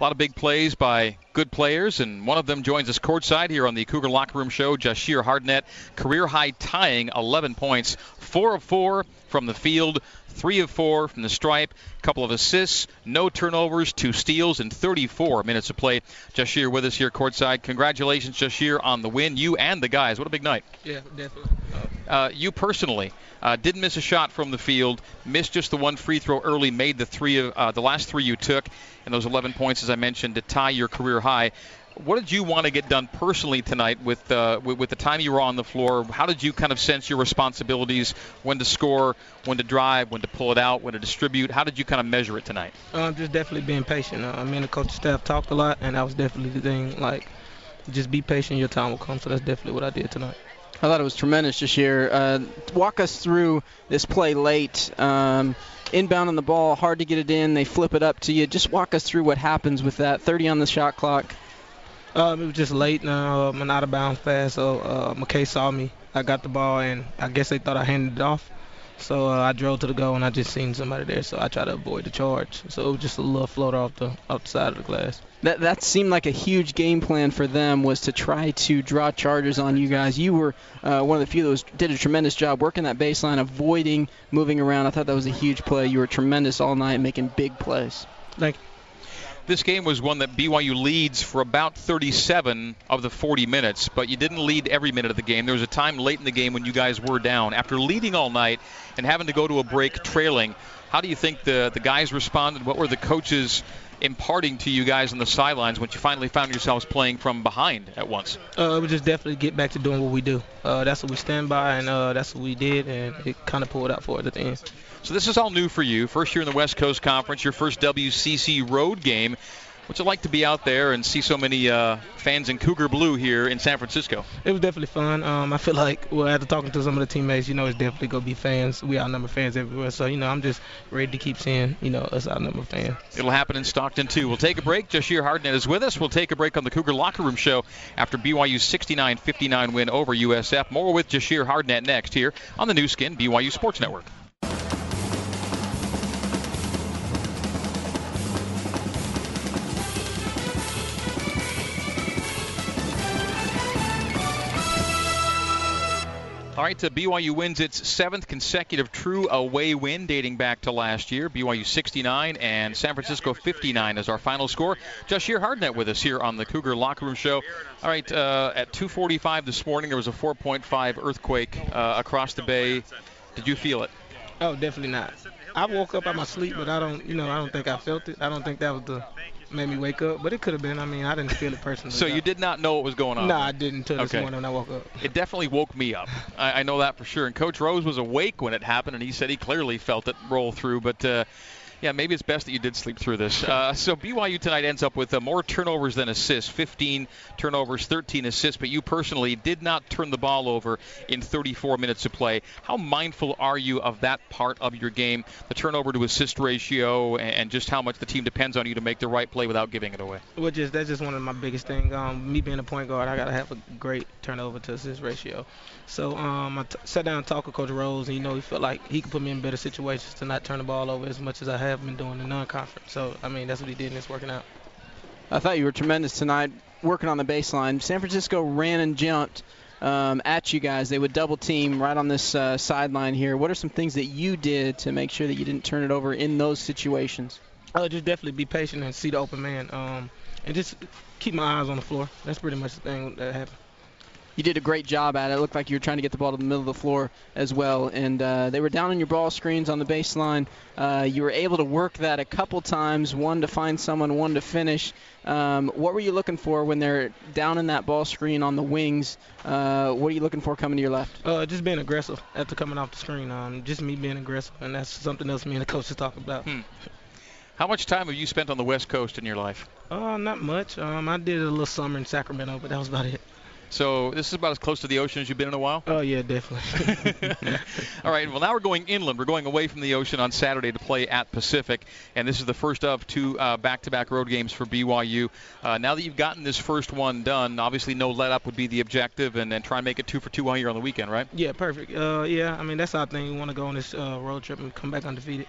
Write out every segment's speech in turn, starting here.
A lot of big plays by good players, and one of them joins us courtside here on the Cougar Locker Room Show. Jahshire Hardnett, career high tying 11 points, 4 of 4 from the field, 3 of 4 from the stripe, a couple of assists, no turnovers, two steals, and 34 minutes of play. Jahshire with us here courtside. Congratulations, Jahshire, on the win. You and the guys. What a big night. Yeah, definitely. Uh, you personally uh, didn't miss a shot from the field, missed just the one free throw early, made the three of uh, the last three you took, and those 11 points, as I mentioned, to tie your career high. What did you want to get done personally tonight with, uh, with, with the time you were on the floor? How did you kind of sense your responsibilities when to score, when to drive, when to pull it out, when to distribute? How did you kind of measure it tonight? Um, just definitely being patient. Uh, me and the coaching staff talked a lot, and that was definitely the thing. Like, just be patient, your time will come. So that's definitely what I did tonight. I thought it was tremendous this year. Uh, walk us through this play late. Um, inbound on the ball, hard to get it in. They flip it up to you. Just walk us through what happens with that. 30 on the shot clock. Um, it was just late, uh, an out of bounds. So uh, McKay saw me. I got the ball, and I guess they thought I handed it off. So uh, I drove to the goal, and I just seen somebody there, so I tried to avoid the charge. So it was just a little floater off the off the side of the glass. That that seemed like a huge game plan for them was to try to draw charges on you guys. You were uh, one of the few that was, did a tremendous job working that baseline, avoiding moving around. I thought that was a huge play. You were tremendous all night, making big plays. Thank you. This game was one that BYU leads for about 37 of the 40 minutes, but you didn't lead every minute of the game. There was a time late in the game when you guys were down. After leading all night and having to go to a break trailing, how do you think the, the guys responded? What were the coaches imparting to you guys on the sidelines when you finally found yourselves playing from behind at once? Uh, it was just definitely get back to doing what we do. Uh, that's what we stand by, and uh, that's what we did, and it kind of pulled out for us at the end. So this is all new for you. First year in the West Coast Conference, your first WCC road game. What's it like to be out there and see so many uh, fans in Cougar Blue here in San Francisco? It was definitely fun. Um, I feel like, well, after talking to some of the teammates, you know, it's definitely gonna be fans. We outnumber fans everywhere, so you know, I'm just ready to keep seeing, you know, us outnumber fans. It'll happen in Stockton too. We'll take a break. Jahshire Hardnett is with us. We'll take a break on the Cougar Locker Room Show after BYU's 69-59 win over USF. More with Jahshire Hardnett next here on the Nu Skin BYU Sports Network. All right, uh, BYU wins its seventh consecutive true away win dating back to last year. BYU 69 and San Francisco 59 is our final score. Jahshire Hardnett with us here on the Cougar Locker Room Show. All right, uh, at 2:45 this morning, there was a 4.5 earthquake uh, across the bay. Did you feel it? Oh, definitely not. I woke up out my sleep, but I don't, you know, I don't think I felt it. I don't think that was the made me wake up, but it could have been. I mean, I didn't feel it personally. So you did not know what was going on? No, I didn't until this Okay. morning when I woke up. It definitely woke me up. I, I know that for sure. And Coach Rose was awake when it happened, and he said he clearly felt it roll through. But uh, yeah, maybe it's best that you did sleep through this. Uh, so BYU tonight ends up with uh, more turnovers than assists 15 turnovers, 13 assists. But you personally did not turn the ball over in 34 minutes of play. How mindful are you of that part of your game, the turnover to assist ratio, and, just how much the team depends on you to make the right play without giving it away? Which is that's just one of my biggest things. Um, me being a point guard, I gotta have a great turnover to assist ratio. So um, I t- sat down and talked with Coach Rose, and you know he felt like he could put me in better situations to not turn the ball over as much as I have been doing in non-conference. So I mean that's what he did, and it's working out. I thought you were tremendous tonight working on the baseline. San Francisco ran and jumped um, at you guys. They would double team right on this uh, sideline here. What are some things that you did to make sure that you didn't turn it over in those situations? Uh, just definitely be patient and see the open man, um, and just keep my eyes on the floor. That's pretty much the thing that happened. You did a great job at it. It looked like you were trying to get the ball to the middle of the floor as well. And uh, they were down on your ball screens on the baseline. Uh, you were able to work that a couple times, one to find someone, one to finish. Um, what were you looking for when they're down in that ball screen on the wings? Uh, what are you looking for coming to your left? Uh, just being aggressive after coming off the screen. Um, just me being aggressive, and that's something else me and the coaches talk about. Hmm. How much time have you spent on the West Coast in your life? Uh, not much. Um, I did a little summer in Sacramento, but that was about it. So this is about as close to the ocean as you've been in a while. Oh yeah, definitely. All right. Well, now we're going inland. We're going away from the ocean on Saturday to play at Pacific, and this is the first of two uh, back-to-back road games for BYU. Uh, now that you've gotten this first one done, obviously no let-up would be the objective, and then try and make it two for two while you're on the weekend, right? yeah, perfect. Uh, yeah, I mean that's our thing. We want to go on this uh, road trip and come back undefeated.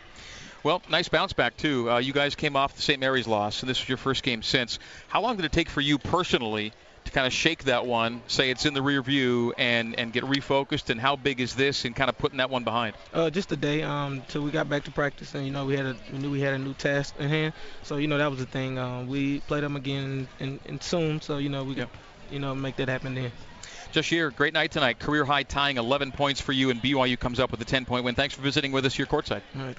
Well, nice bounce back too. Uh, you guys came off the St. Mary's loss, and this was your first game since. How long did it take for you personally to kind of shake that one, say it's in the rear view, and and get refocused? And how big is this, and kind of putting that one behind? Uh, just a day um, till we got back to practice, and you know we had a, we knew we had a new task in hand. So you know that was the thing. Um, we played them again in, in soon, so you know we could, you know, make that happen then. Jahshire, great night tonight. Career high tying 11 points for you, and BYU comes up with a 10 point win. Thanks for visiting with us here courtside. All right.